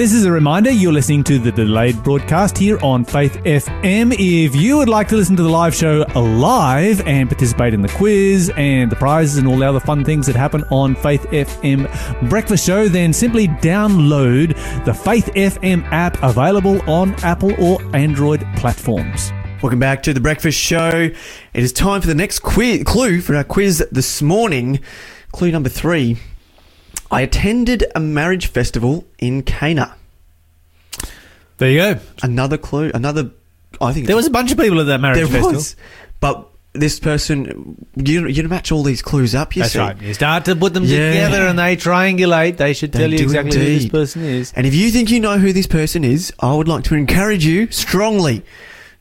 This is a reminder you're listening to the delayed broadcast here on Faith FM. If you would like to listen to the live show live and participate in the quiz and the prizes and all the other fun things that happen on Faith FM Breakfast Show, then simply download the Faith FM app available on Apple or Android platforms. Welcome back to the Breakfast Show. It is time for the next quiz, clue for our quiz this morning. Clue number three. I attended a marriage festival in Cana. There you go. Another clue. Another. I think There was a bunch of people at that marriage there festival. was, but this person. You you match all these clues up. You That's see. right. You start to put them Yeah. together and they triangulate. They should They tell you do exactly who this person is. And if you think you know who this person is, I would like to encourage you strongly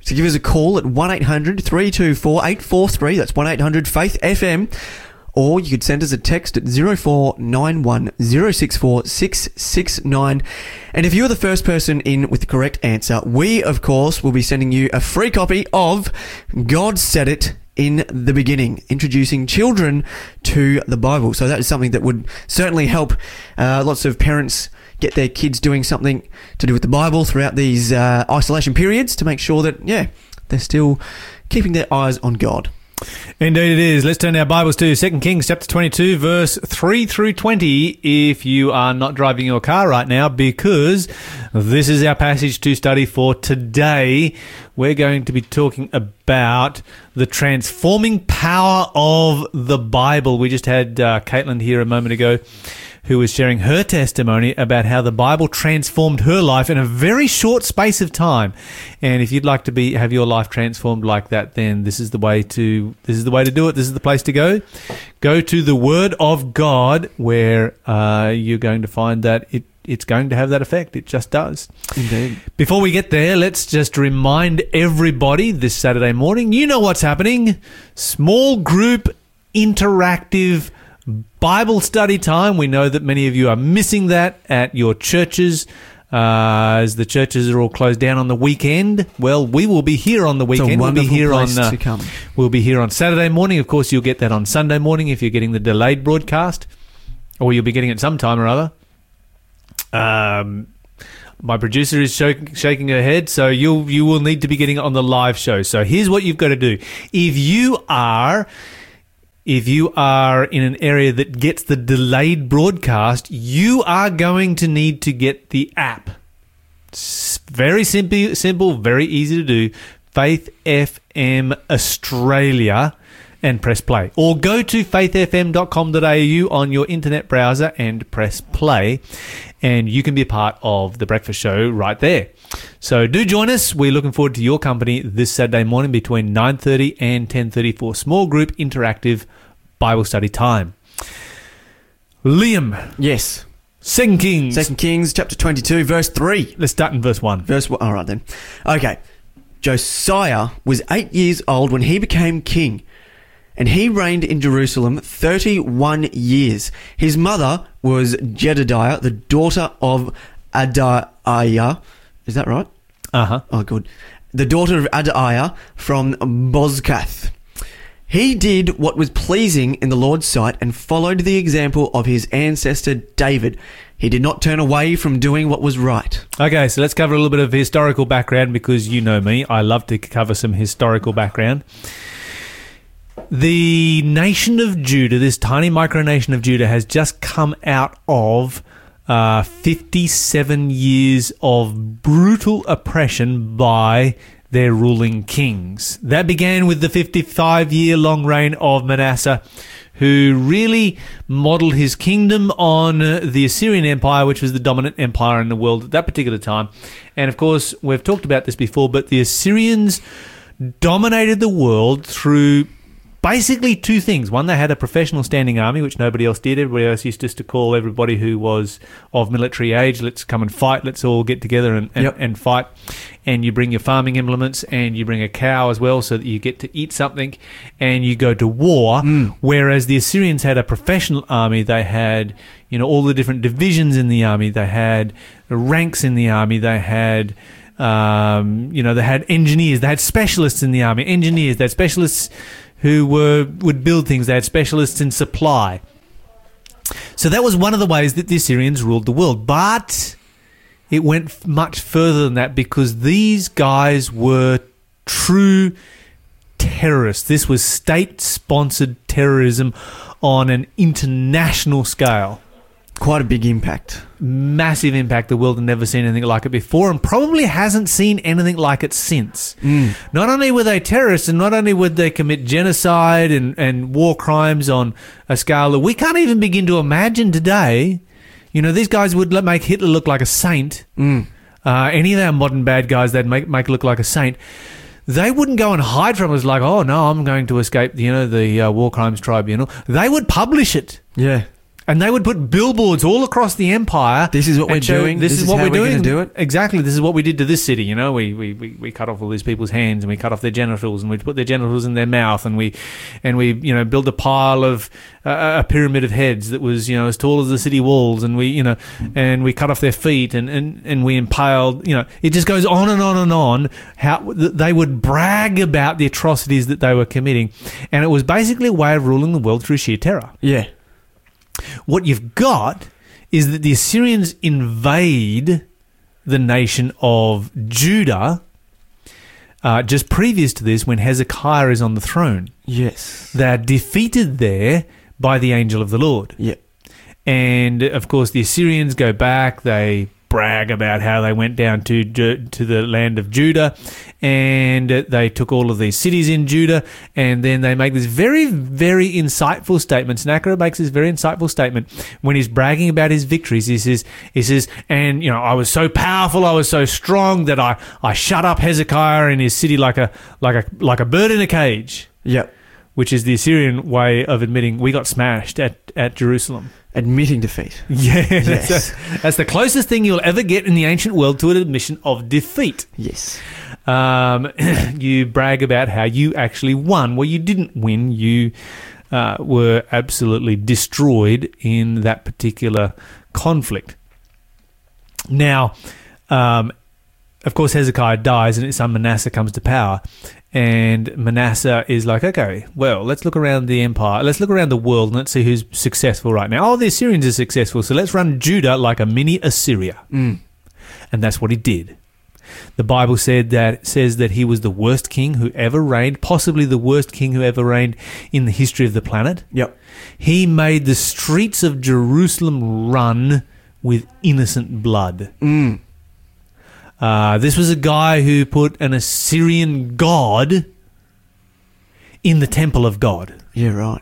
to give us a call at 1 800 324 843. That's 1 800 Faith FM. Or you could send us a text at 0491 064 669. And if you're the first person in with the correct answer, we, of course, will be sending you a free copy of God Said It in the beginning, introducing children to the Bible. So that is something that would certainly help uh, lots of parents get their kids doing something to do with the Bible throughout these uh, isolation periods to make sure that, yeah, they're still keeping their eyes on God. Indeed, it is. Let's turn our Bibles to 2 Kings chapter 22, verse 3 through 20, if you are not driving your car right now, because this is our passage to study for today. We're going to be talking about the transforming power of the Bible. We just had uh, Caitlin here a moment ago who was sharing her testimony about how the Bible transformed her life in a very short space of time. And if you'd like to be have your life transformed like that, then this is the way to this is the way to do it. This is the place to go. Go to the Word of God, where uh, you're going to find that it it's going to have that effect. It just does. Indeed. Before we get there, let's just remind everybody this Saturday morning, you know what's happening. Small group interactive Bible study time. We know that many of you are missing that at your churches. Uh, as the churches are all closed down on the weekend, well, we will be here on the weekend. We'll be here on. Uh, we'll be here on Saturday morning. Of course, you'll get that on Sunday morning if you're getting the delayed broadcast, or you'll be getting it sometime or other. Um, my producer is shaking, shaking her head, so you you will need to be getting it on the live show. So here's what you've got to do: if you are if you are in an area that gets the delayed broadcast, you are going to need to get the app. S- Very simple, simple, very easy to do. Faith FM Australia and press play. Or go to faithfm.com.au on your internet browser and press play and you can be a part of the breakfast show right there. So do join us. We're looking forward to your company this Saturday morning between 9:30 and 10:30 for small group interactive Bible study time. Liam, Yes. Second Kings. Second Kings chapter 22, verse 3. Let's start in verse 1. Verse 1. All right then. Okay. Josiah was eight years old when he became king, and he reigned in Jerusalem 31 years. His mother was Jedediah, the daughter of Adaiah. Is that right? Uh-huh. Oh, good. The daughter of Adaiah from Bozkath. He did what was pleasing in the Lord's sight and followed the example of his ancestor David. He did not turn away from doing what was right. Okay, so let's cover a little bit of historical background because you know me. I love to cover some historical background. The nation of Judah, this tiny micronation of Judah, has just come out of uh, 57 years of brutal oppression by their ruling kings. That began with the 55 year long reign of Manasseh, who really modeled his kingdom on uh, the Assyrian Empire, which was the dominant empire in the world at that particular time. And of course, we've talked about this before, but the Assyrians dominated the world through basically two things. One, they had a professional standing army, which nobody else did. Everybody else used just to call everybody who was of military age, let's come and fight, let's all get together and, and, Yep. and fight. And you bring your farming implements and you bring a cow as well so that you get to eat something and you go to war. Whereas the Assyrians had a professional army, they had, you know, all the different divisions in the army, they had ranks in the army, they had um, you know, they had engineers, they had specialists in the army, engineers, they had specialists who were would build things, they had specialists in supply. So that was one of the ways that the Assyrians ruled the world. But it went much further than that because these guys were true terrorists. This was state sponsored terrorism on an international scale. Quite a big impact. Massive impact. The world had never seen anything like it before and probably hasn't seen anything like it since. Not only were they terrorists and not only would they commit genocide and, and war crimes on a scale that we can't even begin to imagine today. You know, these guys would make Hitler look like a saint. Mm. Uh, any of our modern bad guys, they'd make, make look like a saint. They wouldn't go and hide from us like, oh no, I'm going to escape, you know, the uh, War Crimes Tribunal. They would publish it. Yeah. And they would put billboards all across the empire. This is what we're show, doing. This, This is, is what how we're, we're doing. do it. Exactly. This is what we did to this city. You know, we, we, we, we cut off all these people's hands and we cut off their genitals and we put their genitals in their mouth and we and we you know built a pile of uh, a pyramid of heads that was you know as tall as the city walls and we you know and we cut off their feet and and, and we impaled you know it just goes on and on and on how they would brag about the atrocities that they were committing and it was basically a way of ruling the world through sheer terror Yeah. What you've got is that the Assyrians invade the nation of Judah uh, just previous to this when Hezekiah is on the throne. Yes. They're defeated there by the angel of the Lord. Yeah. And of course, the Assyrians go back. They brag about how they went down to to the land of Judah, and they took all of these cities in Judah. And then they make this very, very insightful statement. Sennacherib makes this very insightful statement when he's bragging about his victories. He says, "He says, and you know, I was so powerful, I was so strong that I I shut up Hezekiah in his city like a like a like a bird in a cage." Yeah. Which is the Assyrian way of admitting we got smashed at, at Jerusalem. Admitting defeat. Yeah, Yes. that's, that's the closest thing you'll ever get in the ancient world to an admission of defeat. Yes. Um, you brag about how you actually won. Well, you didn't win. You uh, were absolutely destroyed in that particular conflict. Now, um, of course, Hezekiah dies, and his son Manasseh comes to power. And Manasseh is like, okay, well, let's look around the empire. Let's look around the world and let's see who's successful right now. Oh, the Assyrians are successful, so let's run Judah like a mini Assyria. Mm. And that's what he did. The Bible said that says that he was the worst king who ever reigned, possibly the worst king who ever reigned in the history of the planet. Yep. He made the streets of Jerusalem run with innocent blood. Mm. Uh, this was a guy who put an Assyrian god in the temple of God. Yeah, right.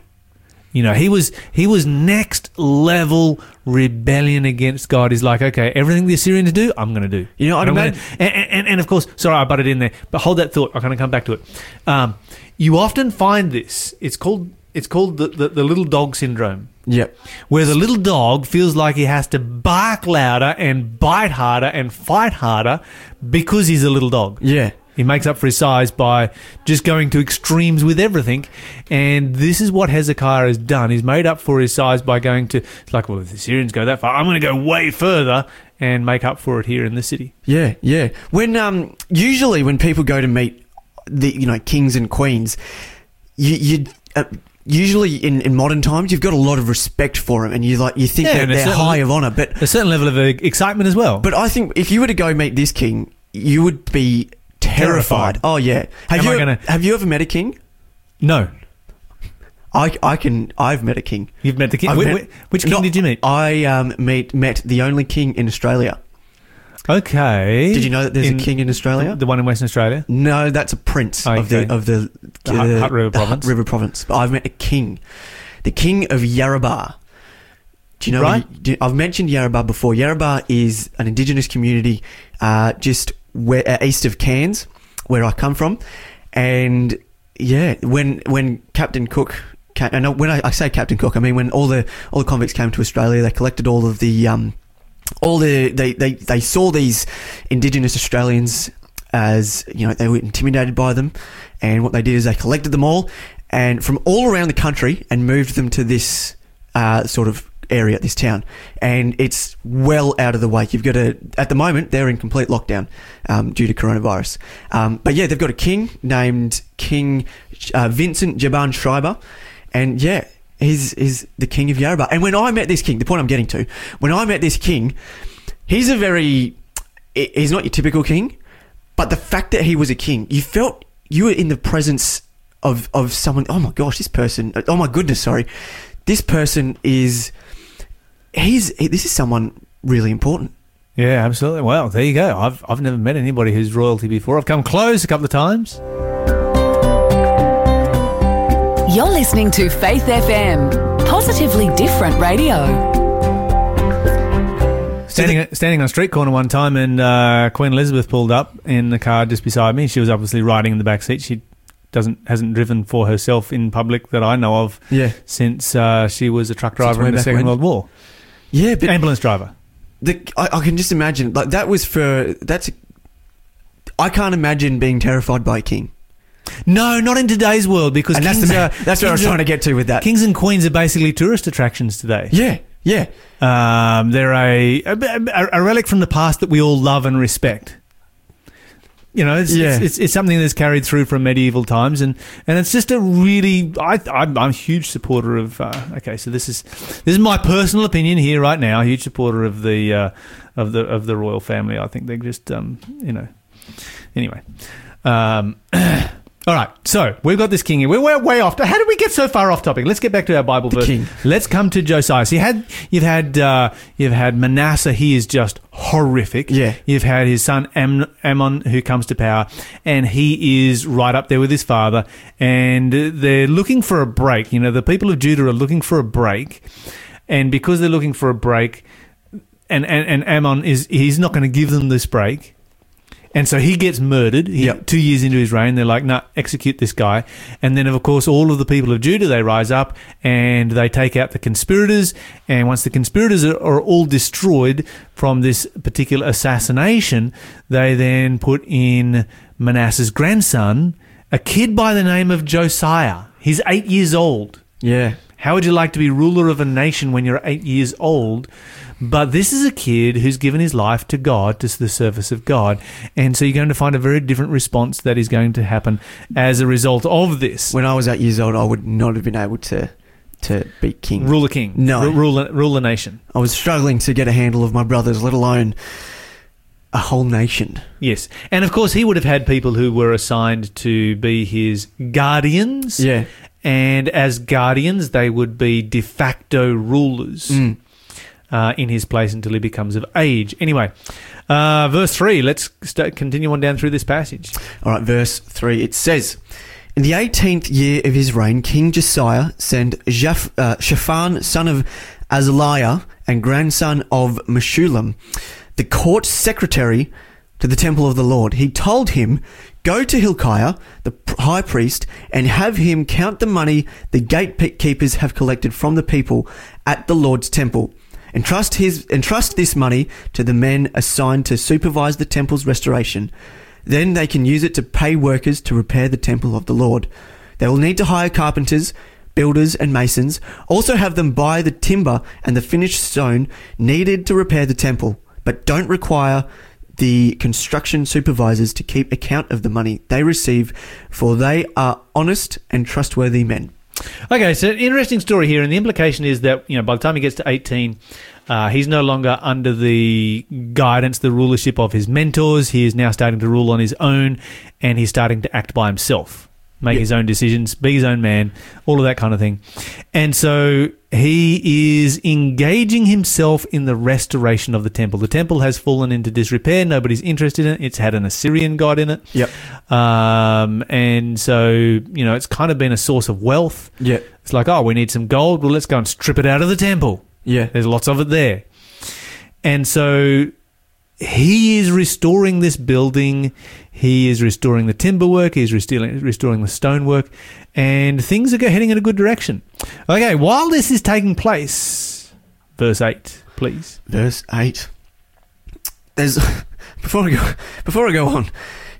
You know, he was he was next level rebellion against God. He's like, okay, everything the Assyrians do, I'm going to do. You know, I'd And, imagine- gonna- and, and, and of course, sorry, I butted in there, but hold that thought. I'm going to come back to it. Um, you often find this. It's called it's called the, the, the little dog syndrome Yep. where the little dog feels like he has to bark louder and bite harder and fight harder because he's a little dog. Yeah. He makes up for his size by just going to extremes with everything. And this is what Hezekiah has done. He's made up for his size by going to, it's like, well, if the Syrians go that far, I'm going to go way further and make up for it here in the city. Yeah, yeah. When um, usually when people go to meet the you know kings and queens, you you uh, usually in, in modern times you've got a lot of respect for them, and you like you think Yeah, that and a they're certain- high of honor. But A certain level of uh, excitement as well. but I think if you were to go meet this king, you would be terrified. Terrified. Oh yeah. Have Am you I gonna- have you ever met a king? no. I, I can I've met a king. You've met the king. I've Wh- met- wh- which king No, did you meet? I um meet met the only king in Australia. Okay. Did you know that there's In a king in Australia? The one in Western Australia? No, that's a prince Oh, of the of the, The Hutt- Hutt River the Hutt province. River province. But I've met a king, the king of Yarrabah. Do you know? Right. do- I've mentioned Yarrabah before. Yarrabah is an indigenous community uh, just where, uh, east of Cairns, where I come from, and yeah, when when Captain Cook. And when I, I say Captain Cook, I mean when all the all the convicts came to Australia, they collected all of the um, all the they, they, they saw these indigenous Australians as you know they were intimidated by them, and what they did is they collected them all and from all around the country and moved them to this uh, sort of area, this town, and it's well out of the way. You've got a at the moment they're in complete lockdown um, due to coronavirus, um, but yeah, they've got a king named King uh, Vincent Jaban Schreiber, and yeah. He's, he's the king of Yarrabah. And when I met this king, the point I'm getting to, when I met this king, he's a very he's not your typical king, but the fact that he was a king, you felt you were in the presence of of someone. Oh my gosh, this person. Oh my goodness, sorry, this person is. He's this is someone really important. Yeah, absolutely. Well, there you go. I've I've never met anybody who's royalty before. I've come close a couple of times. You're listening to Faith FM, positively different radio. Standing standing on a street corner one time, and uh, Queen Elizabeth pulled up in the car just beside me. She was obviously riding in the back seat. She doesn't hasn't driven for herself in public that I know of Yeah, since uh, she was a truck driver in the Second when? World War, yeah, but ambulance driver. the I, I can just imagine like that was for that's. I can't imagine being terrified by a king, No, not in today's world because and that's kings the, are, that's what I was are- trying to get to with that. Kings and queens are basically tourist attractions today. Yeah, yeah, Um, they're a, a a relic from the past that we all love and respect. You know, it's, Yeah. it's, it's it's something that's carried through from medieval times, and, and it's just a really I I'm, I'm a huge supporter of. Uh, okay, so this is this is my personal opinion here right now. A huge supporter of the uh, of the of the royal family. I think they're just um, you know. Anyway, um, all right. So we've got this king here. We're, we're way off. How did we get so far off topic? Let's get back to our Bible verse. king. Let's come to Josiah. So you had you've had uh, you've had Manasseh. He is just horrific. Yeah. You've had his son Am- Amon who comes to power, and he is right up there with his father. And they're looking for a break. You know, the people of Judah are looking for a break, and because they're looking for a break, and and, and Amon is he's not going to give them this break. And so he gets murdered. He, Yep. Two years into his reign, they're like, "Nah, execute this guy." And then, of course, all of the people of Judah they rise up and they take out the conspirators. And once the conspirators are, are all destroyed from this particular assassination, they then put in Manasseh's grandson, a kid by the name of Josiah. He's eight years old. yeah. How would you like to be ruler of a nation when you're eight years old? But this is a kid who's given his life to God, to the service of God. And so you're going to find a very different response that is going to happen as a result of this. When I was eight years old, I would not have been able to to be king. Rule the king. No. Ru- Rule, rule the nation. I was struggling to get a handle of my brothers, let alone a whole nation. Yes. And of course, he would have had people who were assigned to be his guardians. Yeah. And as guardians, they would be de facto rulers. Mm. Uh, in his place until he becomes of age. Anyway, uh, verse 3, let's st- continue on down through this passage. All right, verse 3. It says, In the 18th year of his reign, King Josiah sent uh, Shaphan, son of Azaliah and grandson of Meshullam, the court secretary, to the temple of the Lord. He told him, Go to Hilkiah, the high priest, and have him count the money the gatekeepers have collected from the people at the Lord's temple. Entrust his entrust this money to the men assigned to supervise the temple's restoration. Then they can use it to pay workers to repair the temple of the Lord. They will need to hire carpenters, builders, and masons. Also have them buy the timber and the finished stone needed to repair the temple, but don't require the construction supervisors to keep account of the money they receive, for they are honest and trustworthy men. Okay, so interesting story here, and the implication is that you know by the time he gets to eighteen, uh, he's no longer under the guidance, the rulership of his mentors. He is now starting to rule on his own, and he's starting to act by himself, make Yeah. his own decisions, be his own man, all of that kind of thing. And so he is engaging himself in the restoration of the temple. The temple has fallen into disrepair. Nobody's interested in it. It's had an Assyrian god in it. Yep. Um, and so, you know, it's kind of been a source of wealth. Yeah. It's like, oh, we need some gold. Well, let's go and strip it out of the temple. Yeah. There's lots of it there. And so he is restoring this building. He is restoring the timber work. He's restoring, restoring the stonework. And things are heading in a good direction. Okay, while this is taking place, verse 8, please. verse 8 there's before I go before I go on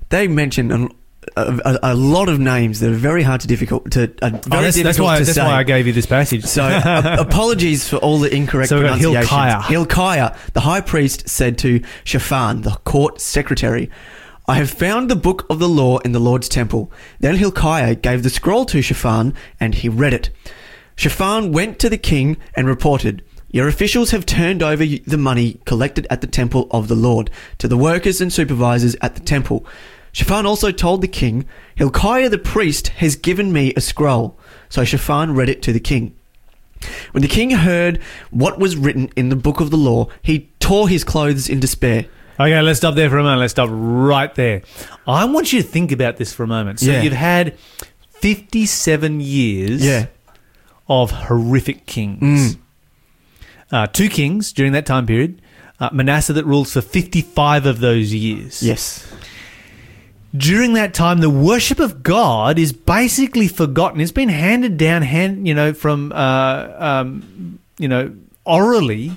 they mention an, a, a, a lot of names that are very hard to difficult to uh, very Oh, that's, difficult that's, why, to that's say. why I gave you this passage. so uh, apologies for all the incorrect So got pronunciations. Hilkiah. Hilkiah, the high priest, said to Shaphan, the court secretary, I have found the book of the law in the Lord's temple. Then Hilkiah gave the scroll to Shaphan, and he read it. Shaphan went to the king and reported, Your officials have turned over the money collected at the temple of the Lord to the workers and supervisors at the temple. Shaphan also told the king, Hilkiah the priest has given me a scroll. So Shaphan read it to the king. When the king heard what was written in the book of the law, he tore his clothes in despair. Okay, let's stop there for a moment. Let's stop right there. I want you to think about this for a moment. So Yeah. you've had 57 years Yeah. of horrific kings. Uh, two kings during that time period. Uh, Manasseh that rules for 55 of those years. Yes. During that time, the worship of God is basically forgotten. It's been handed down, hand you know, from uh, um, you know, orally,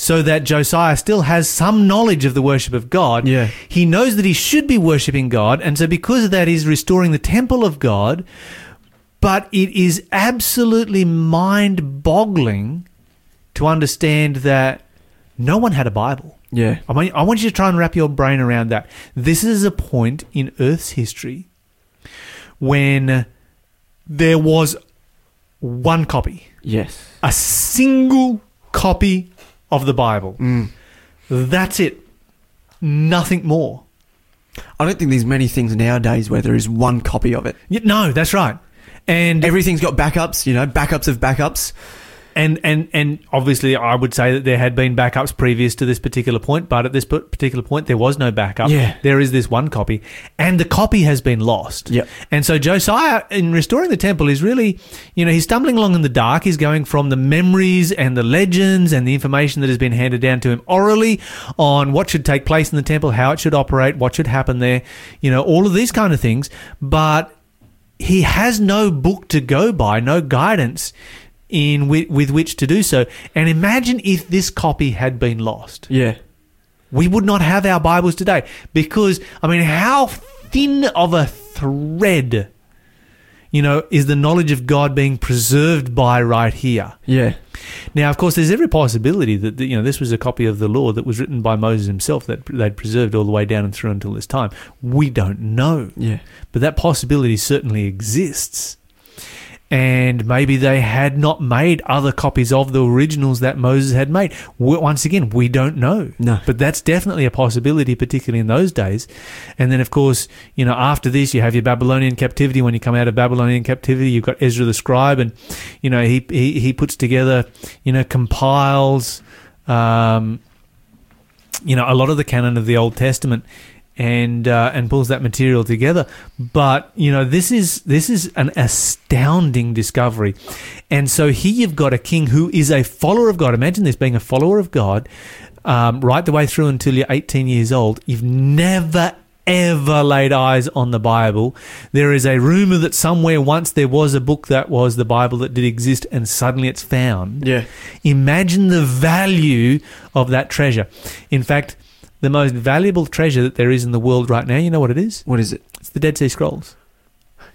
so that Josiah still has some knowledge of the worship of God. Yeah. he knows that he should be worshiping God, and so because of that, he's restoring the temple of God. But it is absolutely mind-boggling to understand that no one had a Bible. Yeah. I want, I want you to try and wrap your brain around that. This is a point in Earth's history when there was one copy, Yes. a single copy of the Bible. Mm. That's it. Nothing more. I don't think there's many things nowadays where there is one copy of it. Y- No, that's right. And Everything's got backups, you know, backups of backups. And and and obviously, I would say that there had been backups previous to this particular point, but at this particular point, there was no backup. Yeah. there is this one copy, and the copy has been lost. Yep. And so Josiah, in restoring the temple, is really, you know, he's stumbling along in the dark. He's going from the memories and the legends and the information that has been handed down to him orally on what should take place in the temple, how it should operate, what should happen there, you know, all of these kind of things. But he has no book to go by, no guidance in with, with which to do so. And imagine if this copy had been lost. Yeah. We would not have our Bibles today because I mean how thin of a thread you know is the knowledge of God being preserved by right here. Yeah. Now, of course, there's every possibility that that, you know this was a copy of the law that was written by Moses himself that they'd preserved all the way down and through until this time. We don't know. Yeah. But that possibility certainly exists. And maybe they had not made other copies of the originals that Moses had made. Once again, we don't know. No. But that's definitely a possibility, particularly in those days. And then, of course, you know, after this, you have your Babylonian captivity. When you come out of Babylonian captivity, you've got Ezra the scribe, and, you know, he, he, he puts together, you know, compiles, um, you know, a lot of the canon of the Old Testament and uh, and pulls that material together. But you know, this is this is an astounding discovery, and so here you've got a king who is a follower of God. Imagine this being a follower of God, um, right the way through until you're 18 years old. You've never ever laid eyes on the Bible. There is a rumor that somewhere once there was a book that was the Bible that did exist, and suddenly it's found. Yeah. Imagine the value of that treasure. In fact, the most valuable treasure that there is in the world right now, you know what it is? What is it? It's the Dead Sea Scrolls.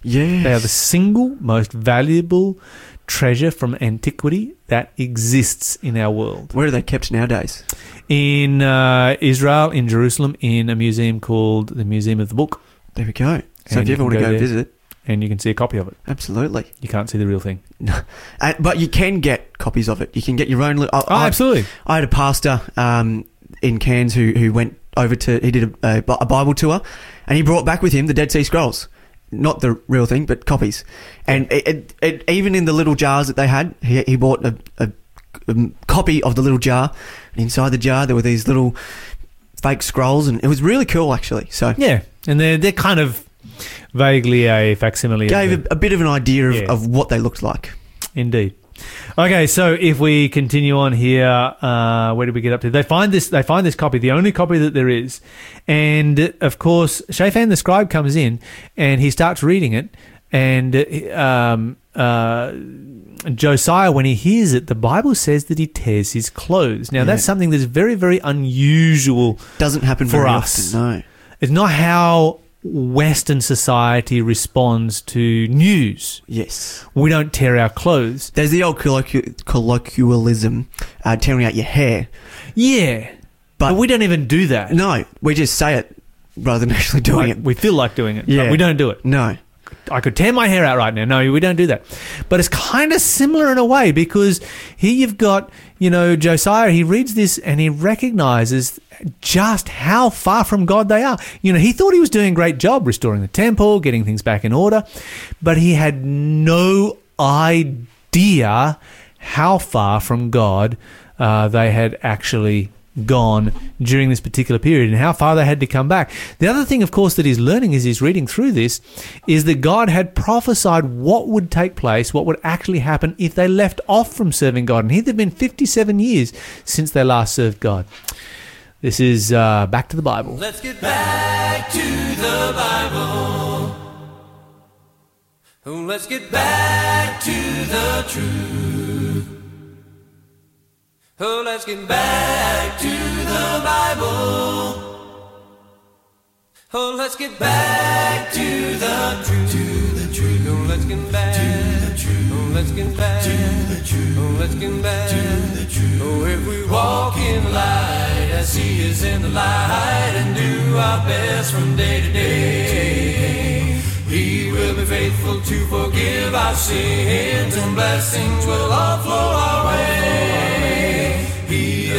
Yeah. They are the single most valuable treasure from antiquity that exists in our world. Where are they kept nowadays? In uh, Israel, in Jerusalem, in a museum called the Museum of the Book. There we go. So And if you ever want to go go visit, And you can see a copy of it. absolutely. You can't see the real thing. Uh, but you can get copies of it. You can get your own. Li- I, Oh, I- absolutely. I had a pastor um, in Cairns who, who went over to, he did a, a, Bible tour and he brought back with him the Dead Sea Scrolls. Not the real thing, but copies. And it, it, it, even in the little jars that they had, he, he bought a, a, a copy of the little jar. And inside the jar, there were these little fake scrolls. And it was really cool, actually. So Yeah. And they're, they're kind of vaguely a facsimile. gave a, a bit of an idea of, Yeah. of what they looked like. Indeed. Okay, so if we continue on here, uh, where did we get up to? They find this. They find this copy, the only copy that there is, and of course, Shaphan the scribe comes in and he starts reading it, and um, uh, Josiah, when he hears it, the Bible says that he tears his clothes. Now, that's something that's very, very unusual Doesn't happen For us. often, no. it's not how Western society responds to news. Yes. We don't tear our clothes. There's the old colloqu- colloquialism, uh, tearing out your hair. Yeah. But, But- we don't even do that. No, we just say it rather than actually doing Like, it. We feel like doing it. Yeah. But we don't do it. No. I could tear my hair out right now. No, we don't do that. But it's kind of similar in a way because here you've got, you know, Josiah, he reads this and he recognizes just how far from God they are. You know, he thought he was doing a great job restoring the temple, getting things back in order, but he had no idea how far from God uh, they had actually gone during this particular period and how far they had to come back. The other thing, of course, that he's learning as he's reading through this is that God had prophesied what would take place, what would actually happen if they left off from serving God. And here they've been 57 years since they last served God. This is uh, Back to the Bible. Let's get back to the Bible. Oh, let's get back to the truth. Oh, let's get back to the Bible. Oh, let's get back to the truth. To the truth. Oh, let's get back to the truth. Oh, let's get back to the truth. Oh, let's get back to the truth. Oh, if we walk in light as He is in the light and do our best from day to day, He will be faithful to forgive our sins and blessings will all flow our way.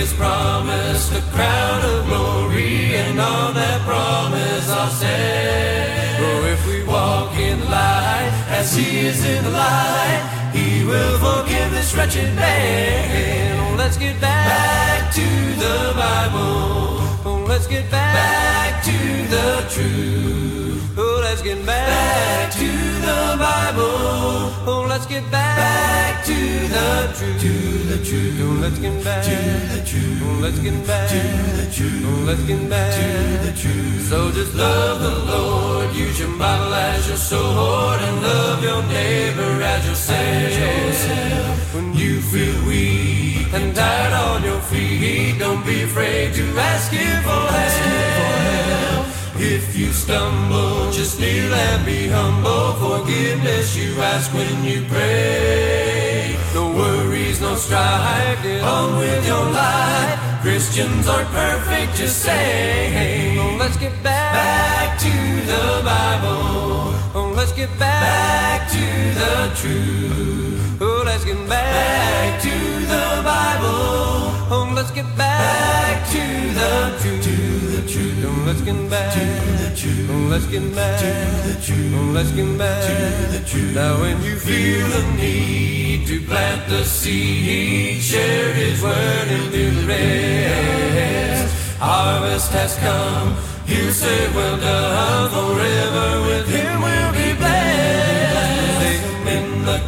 Has promised a crown of glory, and on that promise I'll stand. Oh, if we walk in the light as He is in the light, He will forgive this wretched man. Let's get back to the Bible. Let's get back to the truth. Oh, let's get back to the Bible. Oh, let's get back to the truth. To the truth. Oh, let's get back to the truth. Oh, let's get back to the truth. Oh, let's get back to the truth. So just love the Lord. Use your Bible as your sword and love your neighbor as yourself. When you feel weak and tired on your feet, don't be afraid to ask Him for help. If you stumble, just kneel and be humble. Forgiveness you ask when you pray. No worries, no strife. Get on with your life. Christians aren't perfect, just say. Oh, let's get back, back to the Bible. Let's get back to the truth. Oh, let's get back to the Bible. Oh, let's get back to the truth. To the truth. Let's get back to the truth. Oh, let's get back to the truth. Oh, let's get back to the truth. Now, when you feel the need to plant the seed, share His word and do the rest. Harvest has come. You say, Well done, forever with Him we'll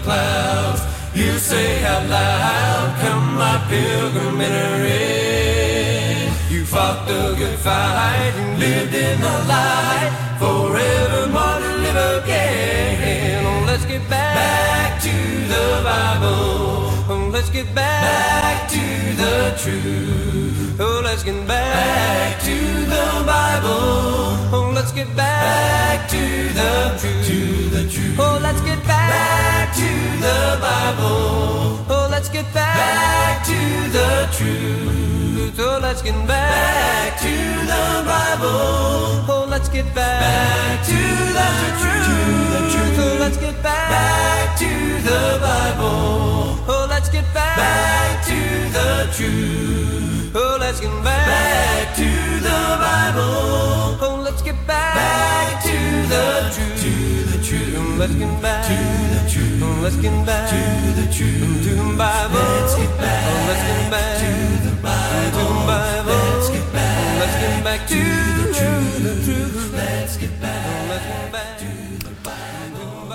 clouds. You say out loud, Come, my pilgrim, in. You fought the good fight and lived in the light, forevermore to live again. Oh, let's get back back to the Bible. Oh, let's get back back to the truth. Oh, let's get back back to the Bible. Oh, get back to the truth. To the truth. Oh, let's get back to the Bible. Oh, let's get back to the truth. Oh, let's get back to the Bible. Oh, let's get back to the truth. Oh, let's get back to the Bible. Oh, let's get back to the truth. Oh, let's get back to the Bible. Oh, back to the truth. To the truth. Let's get back to the truth. Let's get back to the truth. To the Bible. Let's get back. Let's get back to the Bible. To the Bible. Let's get back. Let's get back to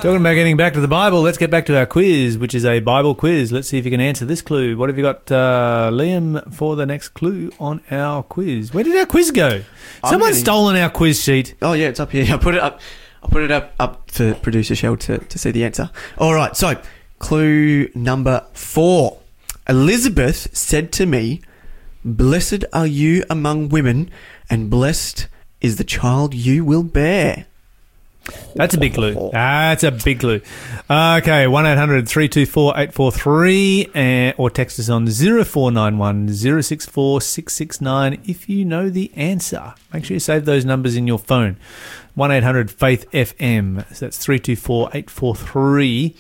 Talking about getting back to the Bible, let's get back to our quiz, which is a Bible quiz. Let's see if you can answer this clue. What have you got, uh, Liam, for the next clue on our quiz? Where did our quiz go? I'm Someone's getting- stolen our quiz sheet. Oh yeah, it's up here. I put it up. I put it up up for producer Shell to, to see the answer. All right, so clue number four. Elizabeth said to me, "Blessed are you among women, and blessed is the child you will bear." That's a big clue. That's a big clue. Uh, okay, 1 800 324 843 uh, or text us on 0491 064 669 if you know the answer. Make sure you save those numbers in your phone. 1 800 Faith FM. So that's 324 843.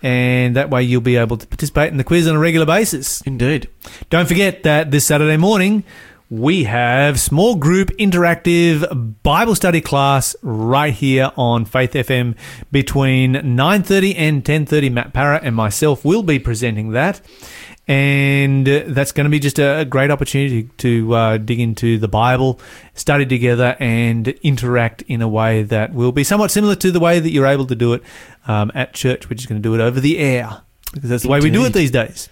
And that way you'll be able to participate in the quiz on a regular basis. Indeed. Don't forget that this Saturday morning we have small group interactive Bible study class right here on Faith FM between 9:30 and 10:30 Matt Parra and myself will be presenting that. And that's going to be just a great opportunity to uh, dig into the Bible, study together, and interact in a way that will be somewhat similar to the way that you're able to do it um, at church. We're just going to do it over the air because that's the way we do it these days.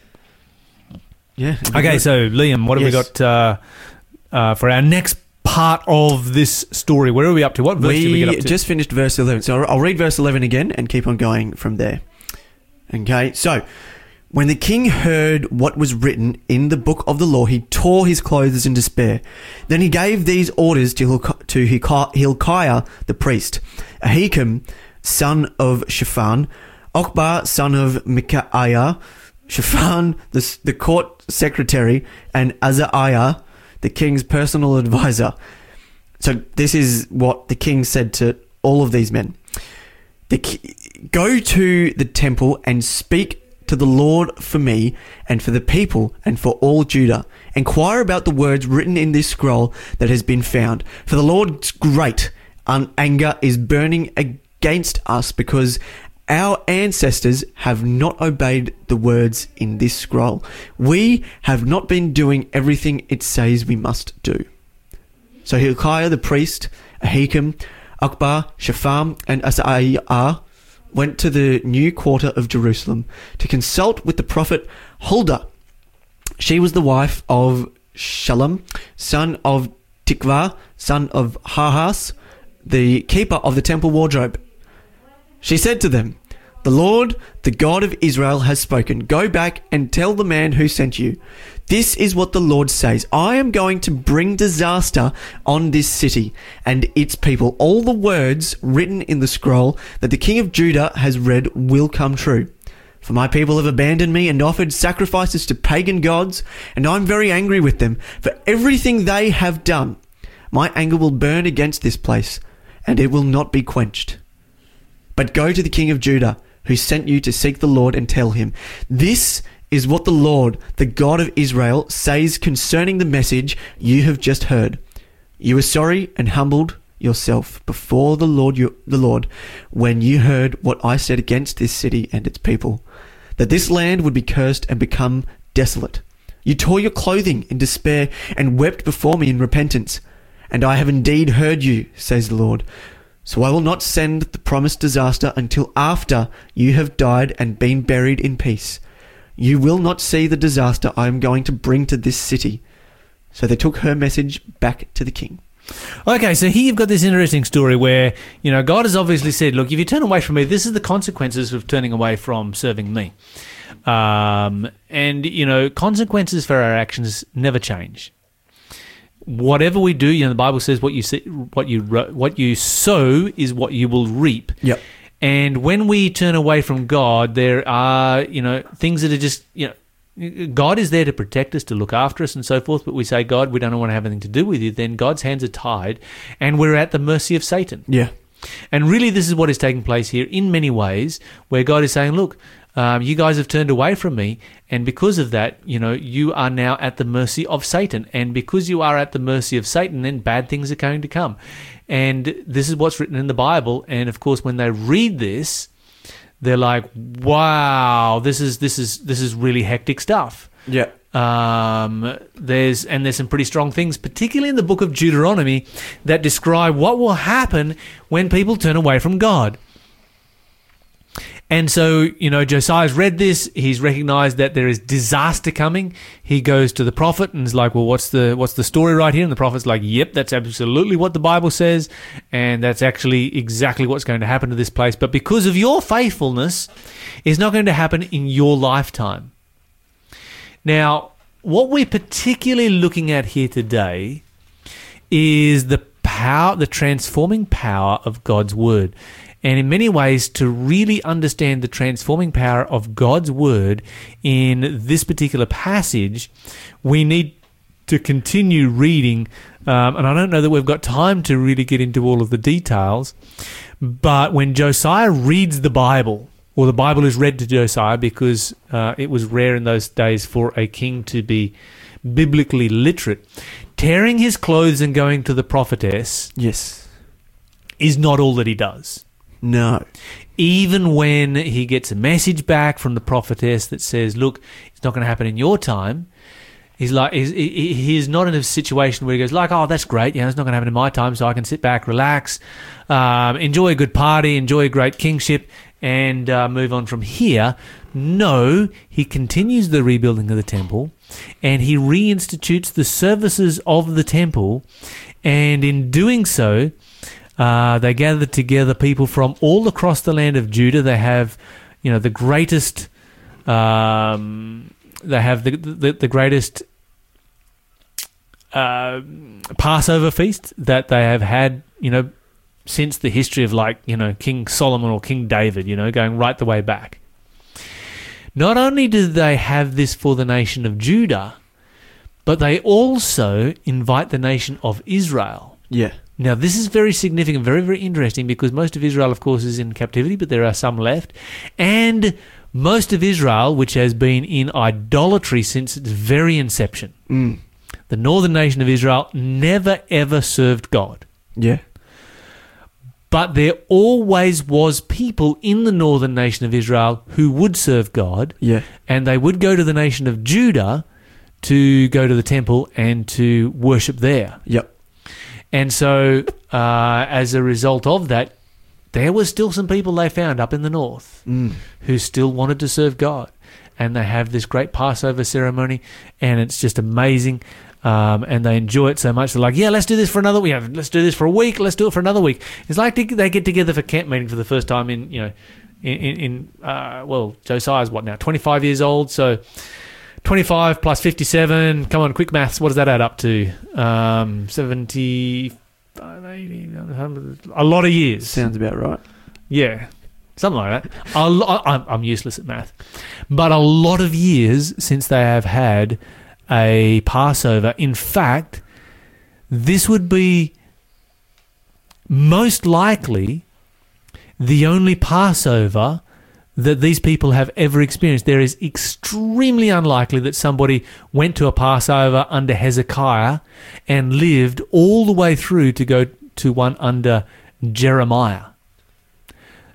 Yeah. Okay, so Liam, what have we got uh, uh, for our next part of this story? Where are we up to? What verse did we we get up to? just finished verse 11. So I'll read verse 11 again and keep on going from there. Okay, so when the king heard what was written in the book of the law, he tore his clothes in despair. Then he gave these orders to, Hilk- to Hilki- Hilkiah the priest, Ahikam, son of Shaphan, Acbor, son of Micaiah, Shaphan, the, s- the court secretary, and Azariah, the king's personal advisor. So this is what the king said to all of these men. The, go to the temple and speak to the Lord for me and for the people and for all Judah. Inquire about the words written in this scroll that has been found. For the Lord's great anger is burning against us because our ancestors have not obeyed the words in this scroll. We have not been doing everything it says we must do. So Hilkiah the priest, Ahikam, Acbor, Shaphan, and Asaiah went to the new quarter of Jerusalem to consult with the prophet Huldah. She was the wife of Shalom, son of Tikvah, son of Harhas, the keeper of the temple wardrobe. She said to them, The Lord, the God of Israel, has spoken. Go back and tell the man who sent you. This is what the Lord says I am going to bring disaster on this city and its people. All the words written in the scroll that the king of Judah has read will come true. For my people have abandoned me and offered sacrifices to pagan gods, and I'm very angry with them for everything they have done. My anger will burn against this place, and it will not be quenched. But go to the king of Judah, who sent you to seek the Lord, and tell him, This is what the Lord, the God of Israel, says concerning the message you have just heard. You were sorry and humbled yourself before the Lord, your, the Lord, when you heard what I said against this city and its people, that this land would be cursed and become desolate. You tore your clothing in despair and wept before me in repentance. And I have indeed heard you, says the Lord. So I will not send the promised disaster until after you have died and been buried in peace. You will not see the disaster I am going to bring to this city. So they took her message back to the king. Okay, so here you've got this interesting story where, you know, God has obviously said, look, if you turn away from me, this is the consequences of turning away from serving me. Um, and, you know, consequences for our actions never change. Whatever we do, you know, the Bible says what you see, what you what you sow is what you will reap. Yep. And when we turn away from God, there are, you know, things that are just, you know, God is there to protect us, to look after us, and so forth. But we say, God, we don't want to have anything to do with you. Then God's hands are tied, and we're at the mercy of Satan. Yeah. And really, this is what is taking place here in many ways, where God is saying, look, um, you guys have turned away from me, and because of that, you know, you are now at the mercy of Satan. And because you are at the mercy of Satan, then bad things are going to come. And this is what's written in the Bible. And of course, when they read this, they're like, "Wow, this is this is this is really hectic stuff." Yeah. Um, there's and there's some pretty strong things, particularly in the book of Deuteronomy, that describe what will happen when people turn away from God. And so, you know, Josiah's read this. He's recognized that there is disaster coming. He goes to the prophet and is like, "Well, what's the what's the story right here?" And the prophet's like, "Yep, that's absolutely what the Bible says, and that's actually exactly what's going to happen to this place. But because of your faithfulness, it's not going to happen in your lifetime." Now, what we're particularly looking at here today is the power, the transforming power of God's word. And in many ways, to really understand the transforming power of God's word in this particular passage, we need to continue reading. Um, and I don't know that we've got time to really get into all of the details. But when Josiah reads the Bible, or the Bible is read to Josiah because uh, it was rare in those days for a king to be biblically literate, tearing his clothes and going to the prophetess Yes. is not all that he does. No. Even when he gets a message back from the prophetess that says, "Look, it's not going to happen in your time," he's like, he's, not in a situation where he goes, "Like, oh, that's great, Yeah, it's not going to happen in my time, so I can sit back, relax, um, enjoy a good party, enjoy a great kingship, and uh, move on from here." No, he continues the rebuilding of the temple, and he reinstitutes the services of the temple, and in doing so. Uh, they gathered together people from all across the land of Judah. They have, you know, the greatest. Um, they have the the, the greatest uh, Passover feast that they have had. You know, since the history of like you know King Solomon or King David. You know, going right the way back. Not only do they have this for the nation of Judah, but they also invite the nation of Israel. Yeah. Now, this is very significant, very, very interesting because most of Israel, of course, is in captivity, but there are some left. And most of Israel, which has been in idolatry since its very inception, Mm. the northern nation of Israel never ever served God. Yeah. But there always was people in the northern nation of Israel who would serve God, Yeah. and they would go to the nation of Judah to go to the temple and to worship there. Yep. And so, uh, as a result of that, there were still some people they found up in the north Mm. who still wanted to serve God. And they have this great Passover ceremony, and it's just amazing. Um, and they enjoy it so much. They're like, yeah, let's do this for another week. Let's do this for a week. Let's do it for another week. It's like they, get together for camp meeting for the first time in, you know, in, in, in uh, well, Josiah's what now, 25 years old. So 25 plus 57. Come on, quick maths. What does that add up to? Um, 70, 80, 100, a lot of years. Sounds about right. Yeah, something like that. A lo- I'm, I'm useless at math, but a lot of years since they have had a Passover. In fact, this would be most likely the only Passover that these people have ever experienced. There is extremely unlikely that somebody went to a Passover under Hezekiah and lived all the way through to go to one under Jeremiah.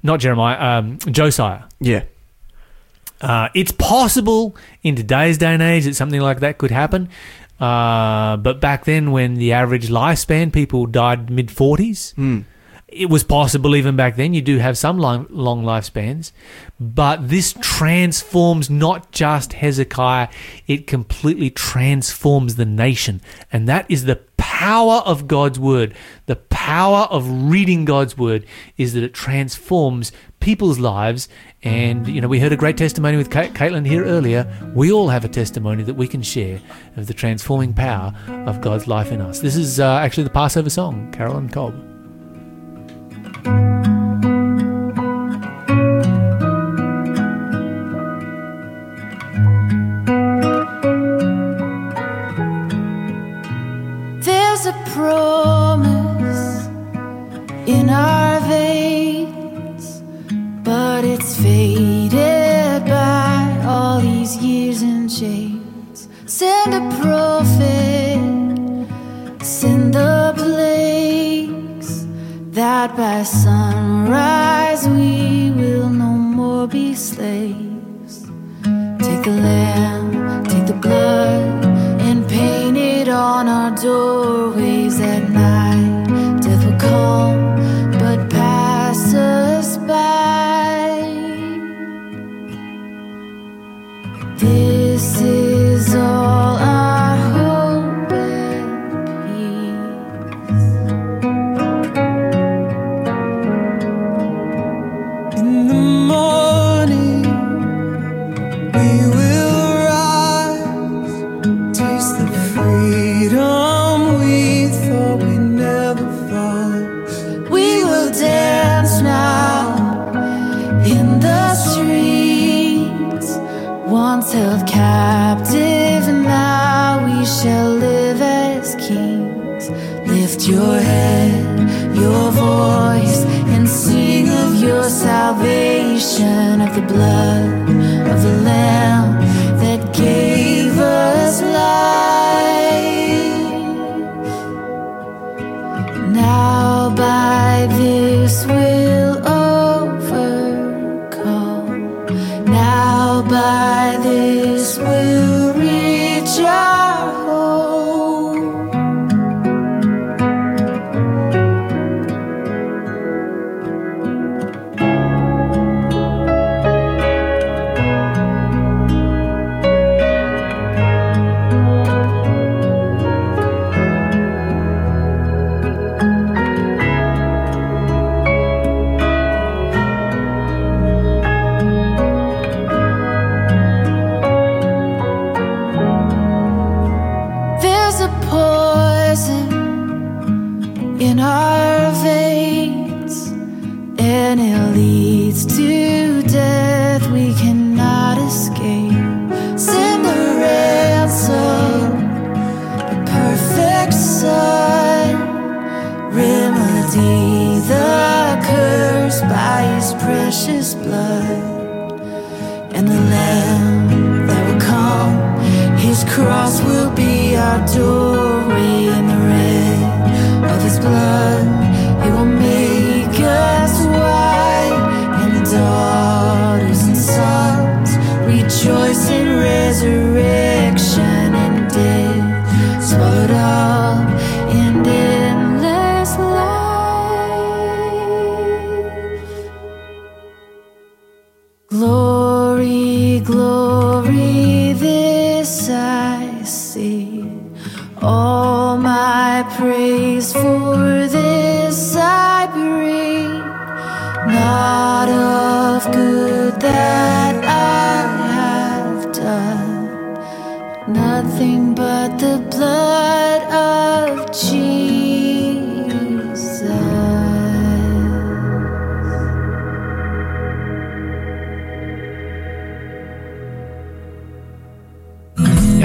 Not Jeremiah, um, Josiah. Yeah. Uh, it's possible in today's day and age that something like that could happen. Uh, but back then, when the average lifespan, people died mid 40s, Mm. It was possible even back then. You do have some long, long lifespans. But this transforms not just Hezekiah, it completely transforms the nation. And that is the power of God's word. The power of reading God's word is that it transforms people's lives. And, you know, we heard a great testimony with Ca- Caitlin here earlier. We all have a testimony that we can share of the transforming power of God's life in us. This is uh, actually the Passover song, Carolyn Cobb. There's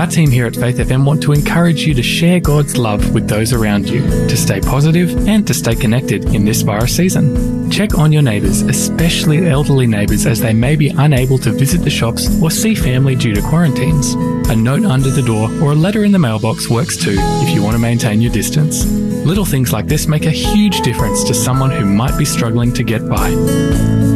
Our team here at Faith FM want to encourage you to share God's love with those around you, to stay positive and to stay connected in this virus season. Check on your neighbours, especially elderly neighbours, as they may be unable to visit the shops or see family due to quarantines. A note under the door or a letter in the mailbox works too if you want to maintain your distance. Little things like this make a huge difference to someone who might be struggling to get by.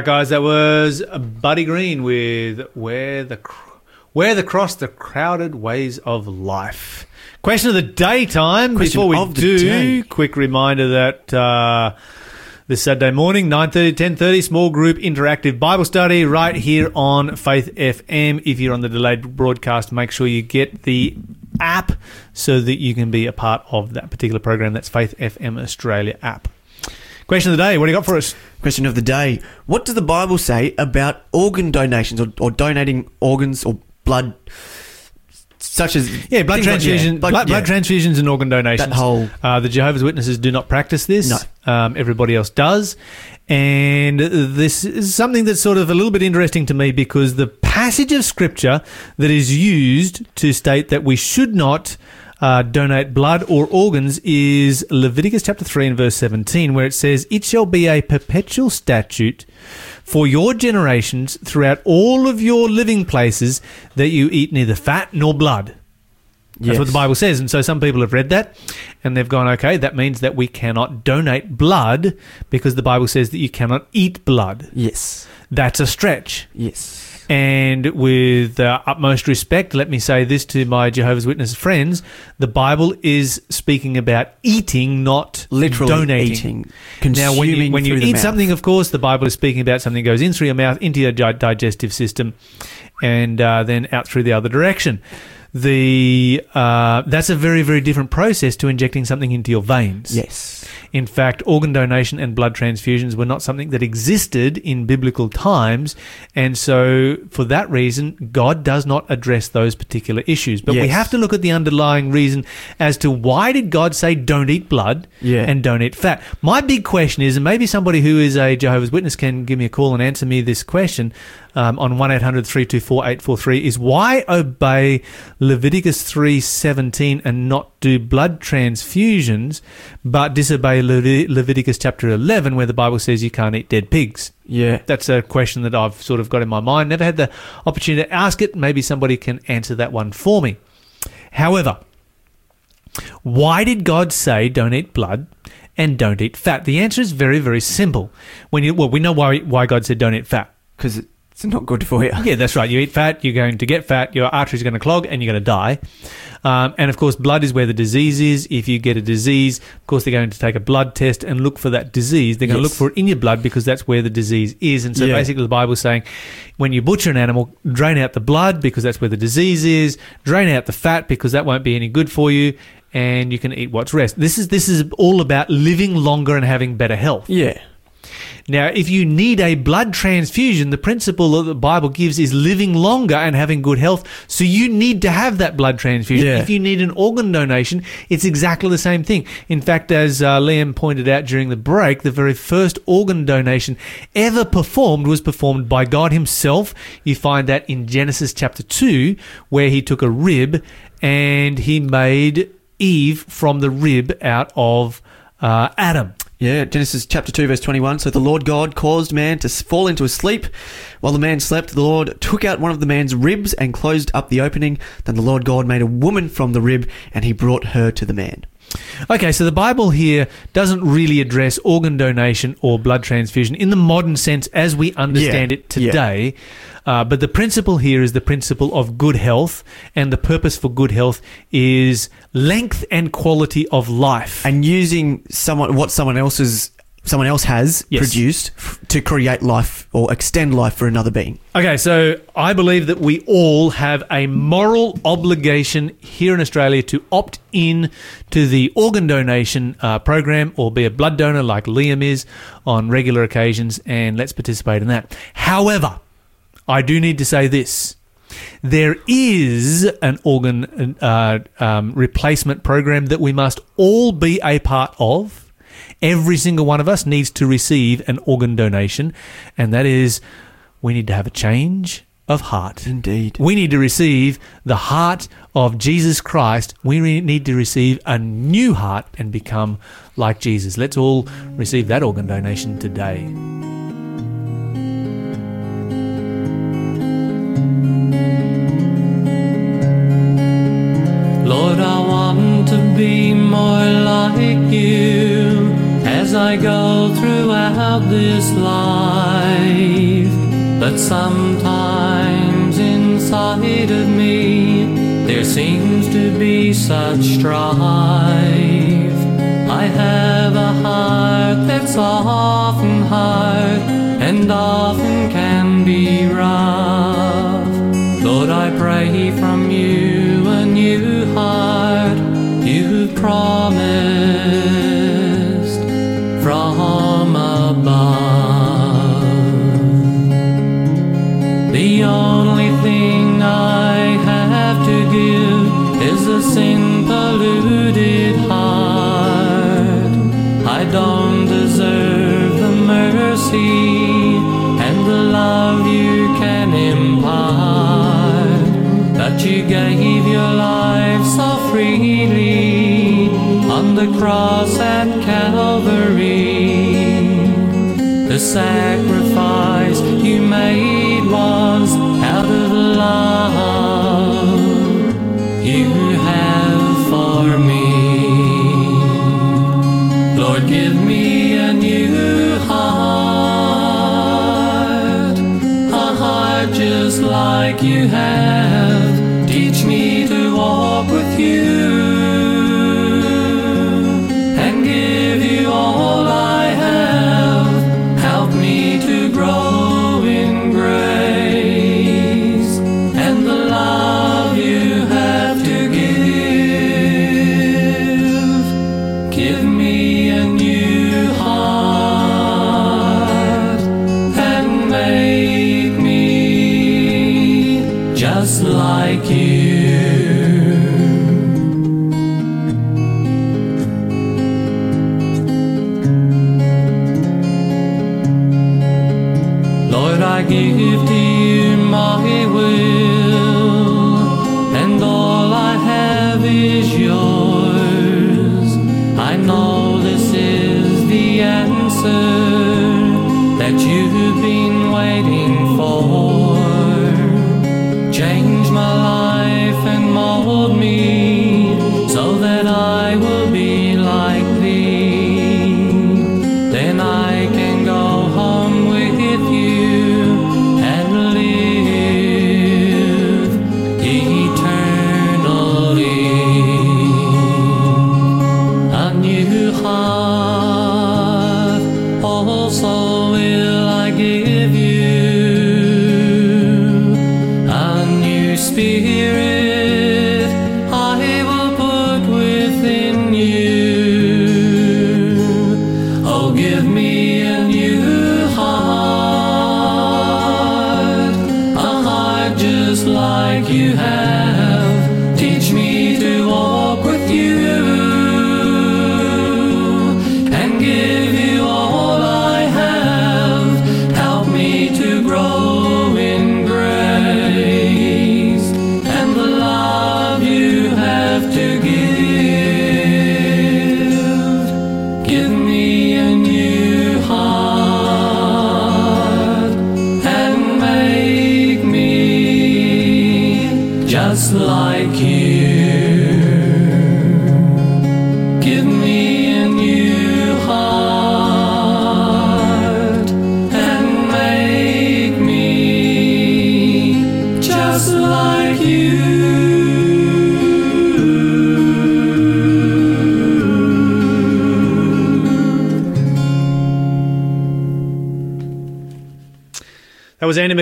Back, guys. That was Buddy Green with "Where the Where the Cross the Crowded Ways of Life." Question of the day time. Question Before we do, day. quick reminder that uh, this Saturday morning, 9.30 10.30, small group interactive Bible study right here on Faith FM. If you're on the delayed broadcast, make sure you get the app so that you can be a part of that particular program. That's Faith FM Australia app. Question of the day. What do you got for us? Question of the day. What does the Bible say about organ donations or, or donating organs or blood, such as. Yeah, blood things like- transfusion, yeah, blood, blood yeah. transfusions, and organ donations. That whole- uh, the Jehovah's Witnesses do not practice this. No. um, everybody else does, and this is something that's sort of a little bit interesting to me because the passage of scripture that is used to state that we should not. Uh, donate blood or organs is Leviticus chapter 3 and verse 17, where it says, It shall be a perpetual statute for your generations throughout all of your living places that you eat neither fat nor blood. That's Yes. what the Bible says. And so some people have read that and they've gone, okay, that means that we cannot donate blood because the Bible says that you cannot eat blood. Yes. That's a stretch. Yes. And with uh, utmost respect, let me say this to my Jehovah's Witness friends the Bible is speaking about eating, not Literally donating. eating. Now, when you, consuming when you eat mouth. something, of course, the Bible is speaking about something that goes in through your mouth, into your di- digestive system, and uh, then out through the other direction. The uh, that's a very very different process to injecting something into your veins. Yes. In fact, organ donation and blood transfusions were not something that existed in biblical times, and so for that reason, God does not address those particular issues. But we have to look at the underlying reason as to why did God say don't eat blood Yeah. and don't eat fat. My big question is, and maybe somebody who is a Jehovah's Witness can give me a call and answer me this question um, on one 324 843 is why obey Leviticus 3.17 and not do blood transfusions, but disobey Levi- Leviticus chapter 11 where the Bible says you can't eat dead pigs? Yeah. That's a question that I've sort of got in my mind. Never had the opportunity to ask it. Maybe somebody can answer that one for me. However, why did God say don't eat blood and don't eat fat? The answer is very, very simple. When you well, we know why why God said don't eat fat. Because it It's not good for you. Yeah, that's right. You eat fat, you're going to get fat, your arteries are going to clog, and you're going to die. Um, and of course, blood is where the disease is. If you get a disease, of course, they're going to take a blood test and look for that disease. They're going to look for it in your blood because that's where the disease is. And so Yeah. basically, the Bible's saying when you butcher an animal, drain out the blood because that's where the disease is, drain out the fat because that won't be any good for you. And you can eat what's rest. This is this is all about living longer and having better health. Yeah. Now, if you need a blood transfusion, the principle that the Bible gives is living longer and having good health. So you need to have that blood transfusion. Yeah. If you need an organ donation, it's exactly the same thing. In fact, as uh, Liam pointed out during the break, the very first organ donation ever performed was performed by God Himself. You find that in Genesis chapter 2, where He took a rib and He made Eve from the rib out of uh, Adam. Yeah, Genesis chapter 2, verse 21. So the Lord God caused man to fall into a sleep. While the man slept, the Lord took out one of the man's ribs and closed up the opening. Then the Lord God made a woman from the rib, and he brought her to the man. Okay, so the Bible here doesn't really address organ donation or blood transfusion in the modern sense as we understand Yeah, it today. Uh, but the principle here is the principle of good health, and the purpose for good health is length and quality of life. And using someone, what someone else's, someone else has Yes. produced f- to create life or extend life for another being. Okay, so I believe that we all have a moral obligation here in Australia to opt in to the organ donation uh, program or be a blood donor like Liam is on regular occasions, and let's participate in that. However, I do need to say this. There is an organ uh, um, replacement program that we must all be a part of. Every single one of us needs to receive an organ donation, and that is we need to have a change of heart. Indeed. We need to receive the heart of Jesus Christ. We re- need to receive a new heart and become like Jesus. Let's all receive that organ donation today. As I go throughout this life. But sometimes inside of me, there seems to be such strife. I have a heart that's often hard and often can be rough. Lord, I pray from you a new heart you've promised is a sin polluted heart. I don't deserve the mercy and the love you can impart. But you gave your life so freely on the cross at Calvary. The sacrifice you made you have.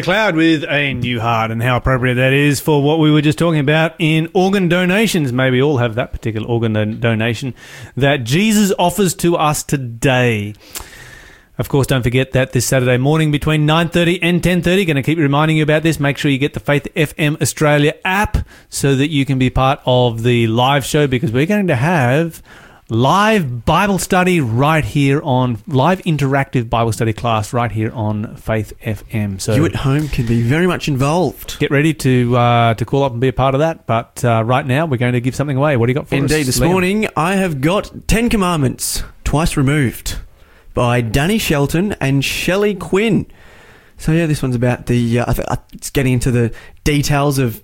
McLeod with A New Heart, and how appropriate that is for what we were just talking about in organ donations. Maybe all have that particular organ don- donation that Jesus offers to us today. Of course, don't forget that this Saturday morning between 9.30 and 10.30, going to keep reminding you about this. Make sure you get the Faith FM Australia app so that you can be part of the live show because we're going to have live Bible study right here on, live interactive Bible study class right here on Faith FM. So You at home can be very much involved. get ready to uh, to call up and be a part of that. But uh, right now, we're going to give something away. What do you got for us? Indeed, this Liam? morning I have got Ten Commandments, twice removed, by Danny Shelton and Shelley Quinn. So yeah, this one's about the. Uh, uh, it's getting into the details of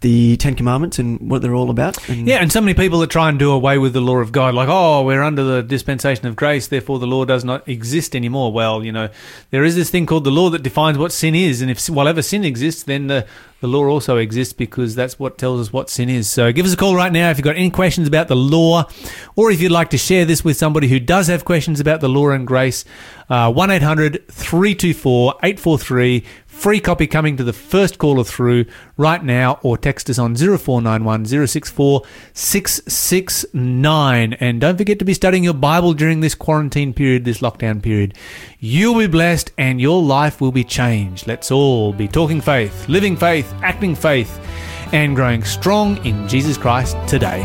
the Ten Commandments and what they're all about. And Yeah, and so many people that try and do away with the law of God, like, oh, we're under the dispensation of grace, therefore the law does not exist anymore. Well, you know, there is this thing called the law that defines what sin is, and if whatever sin exists, then the, the law also exists because that's what tells us what sin is. So give us a call right now if you've got any questions about the law, or if you'd like to share this with somebody who does have questions about the law and grace. Uh, 1 800 324 843. Free copy coming to the first caller through right now, or text us on 0491 064 669. And don't forget to be studying your Bible during this quarantine period, this lockdown period. You'll be blessed and your life will be changed. Let's all be talking faith, living faith, acting faith, and growing strong in Jesus Christ today.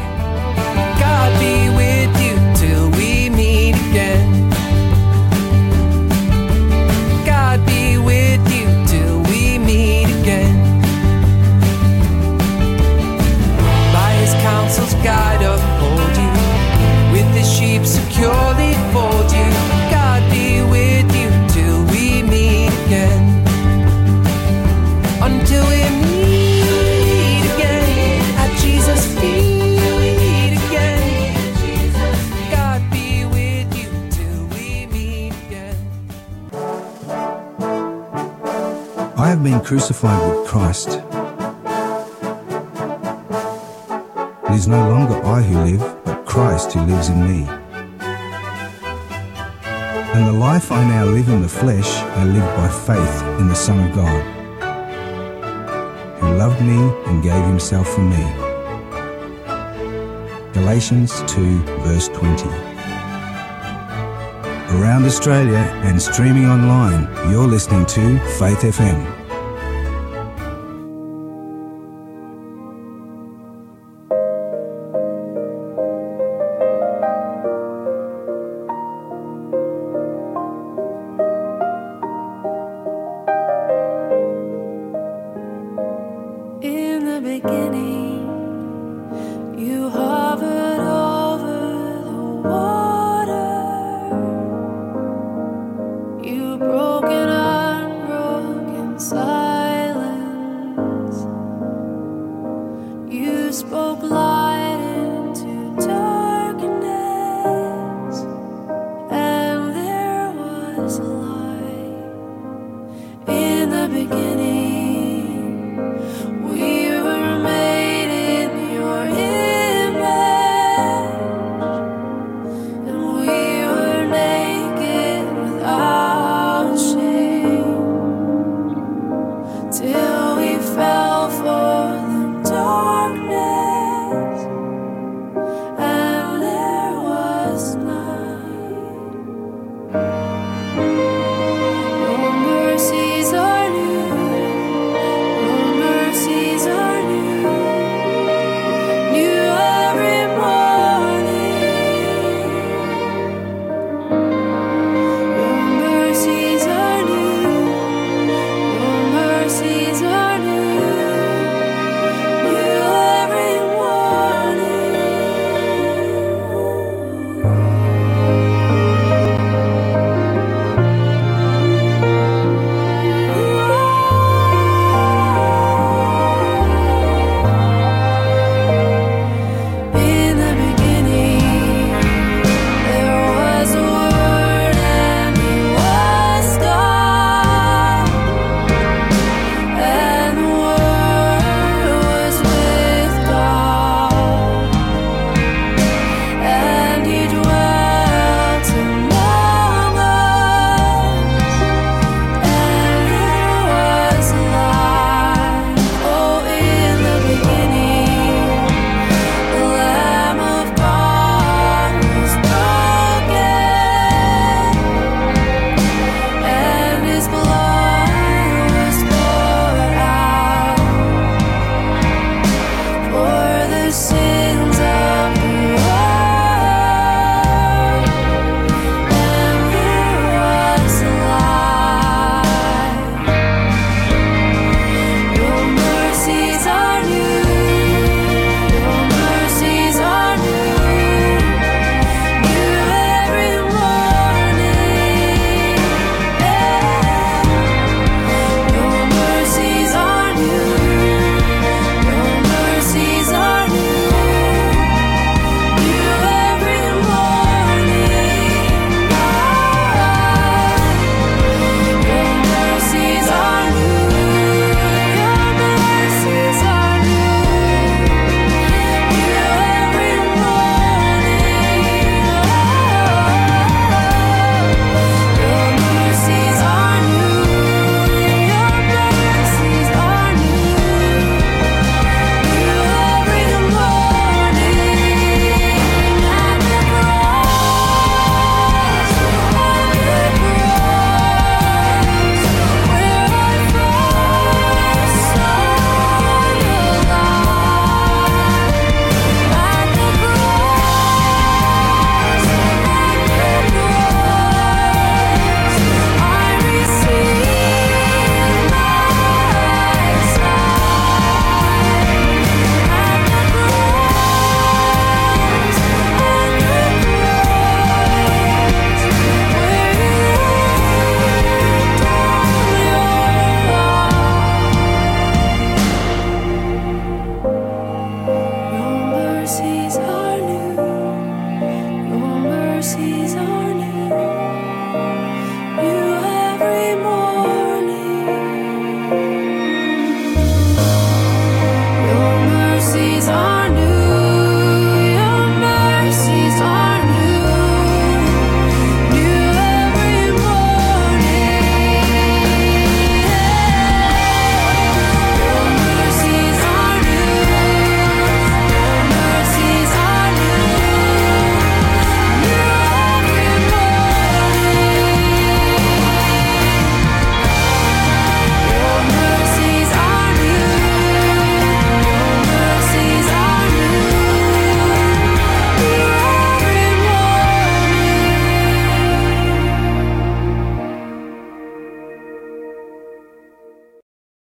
Securely fold you. God be with you till we meet again. Until we meet again at Jesus' feet again. God be with you till we meet again. I have been crucified with Christ. It is no longer I who live, but Christ who lives in me. And the life I now live in the flesh, I live by faith in the Son of God, who loved me and gave himself for me. Galatians 2, verse 20. Around Australia and streaming online, you're listening to Faith FM.